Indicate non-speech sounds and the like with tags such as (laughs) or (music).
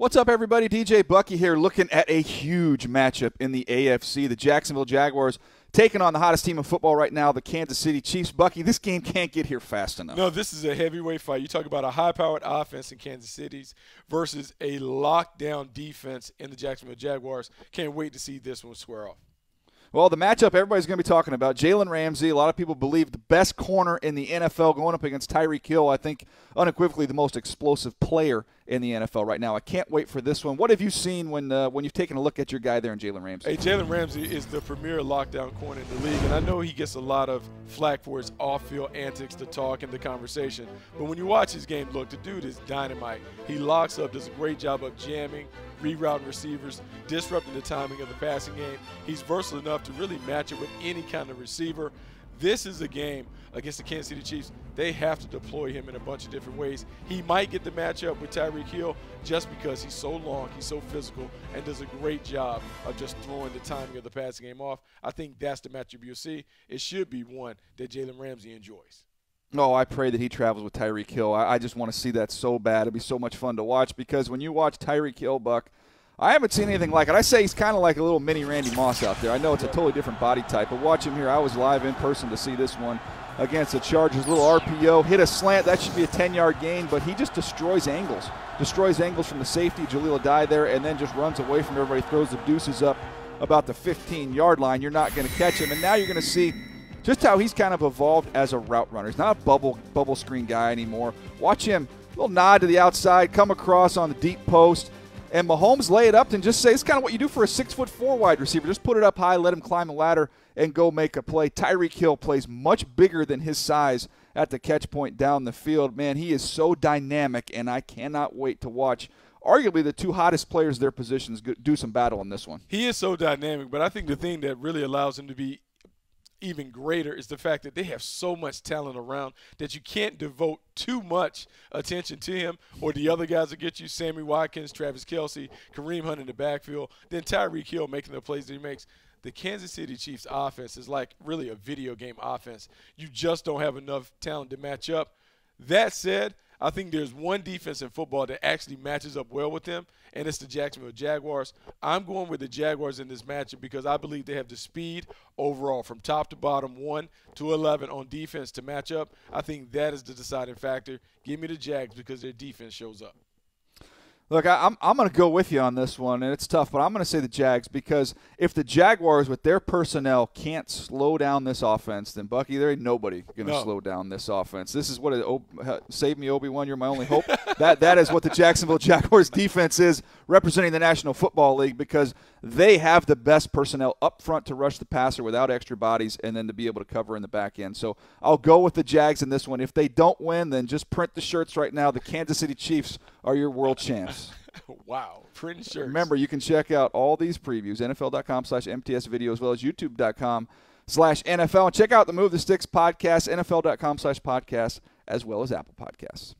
What's up, everybody? DJ Bucky here, looking at a huge matchup in the AFC. The Jacksonville Jaguars taking on the hottest team in football right now, the Kansas City Chiefs. Bucky, this game can't get here fast enough. No, this is a heavyweight fight. You talk about a high-powered offense in Kansas City's versus a lockdown defense in the Jacksonville Jaguars. Can't wait to see this one square off. Well, the matchup everybody's going to be talking about Jalen Ramsey. A lot of people believe the best corner in the NFL going up against Tyreek Hill. I think unequivocally the most explosive player in the NFL right now. I can't wait for this one. What have you seen when uh, when you've taken a look at your guy there in Jalen Ramsey? Hey, Jalen Ramsey is the premier lockdown corner in the league, and I know he gets a lot of flack for his off-field antics, the talk, and the conversation. But when you watch his game, look, the dude is dynamite. He locks up, does a great job of jamming, rerouting receivers, disrupting the timing of the passing game. He's versatile enough to really match it with any kind of receiver. This is a game against the Kansas City Chiefs. They have to deploy him in a bunch of different ways. He might get the matchup with Tyreek Hill just because he's so long, he's so physical, and does a great job of just throwing the timing of the passing game off. I think that's the matchup you'll see. It should be one that Jalen Ramsey enjoys. Oh, I pray that he travels with Tyreek Hill. I, I just want to see that so bad. It'd be so much fun to watch because when you watch Tyreek Hill, Buck, I haven't seen anything like it. I say he's kind of like a little mini Randy Moss out there. I know it's a totally different body type, but watch him here. I was live in person to see this one against the Chargers. Little RPO, hit a slant. That should be a 10 yard gain, but he just destroys angles. Destroys angles from the safety, Jaleel Addae there, and then just runs away from everybody, throws the deuces up about the 15 yard line. You're not going to catch him. And now you're going to see just how he's kind of evolved as a route runner. He's not a bubble bubble screen guy anymore. Watch him, little nod to the outside, come across on the deep post and Mahomes lay it up and just say it's kind of what you do for a six foot four wide receiver. Just put it up high, let him climb the ladder, and go make a play. Tyreek Hill plays much bigger than his size at the catch point down the field. Man, he is so dynamic, and I cannot wait to watch. Arguably, the two hottest players their positions do some battle in this one. He is so dynamic, but I think the thing that really allows him to be even greater is the fact that they have so much talent around that you can't devote too much attention to him or the other guys that get you Sammy Watkins, Travis Kelce, Kareem Hunt in the backfield, then Tyreek Hill making the plays that he makes. The Kansas City Chiefs offense is like really a video game offense. You just don't have enough talent to match up. That said, I think there's one defense in football that actually matches up well with them, and it's the Jacksonville Jaguars. I'm going with the Jaguars in this matchup because I believe they have the speed overall from top to bottom, 1 to 11 on defense to match up. I think that is the deciding factor. Give me the Jags because their defense shows up. Look, I, am I'm going to go with you on this one, and it's tough, but I'm going to say the Jags because if the Jaguars, with their personnel, can't slow down this offense, then Bucky, there ain't nobody going to no. slow down this offense. This is what it, oh, save me, Obi Wan. You're my only hope. that that is what the Jacksonville (laughs) Jaguars defense is representing the National Football League because they have the best personnel up front to rush the passer without extra bodies, and then to be able to cover in the back end. So I'll go with the Jags in this one. If they don't win, then just print the shirts right now. The Kansas City Chiefs are your world champs. (laughs) wow. Print shirts. Remember, you can check out all these previews, NFL.com slash MTS video, as well as YouTube.com slash NFL. And check out the Move the Sticks podcast, NFL.com slash podcast, as well as Apple Podcasts.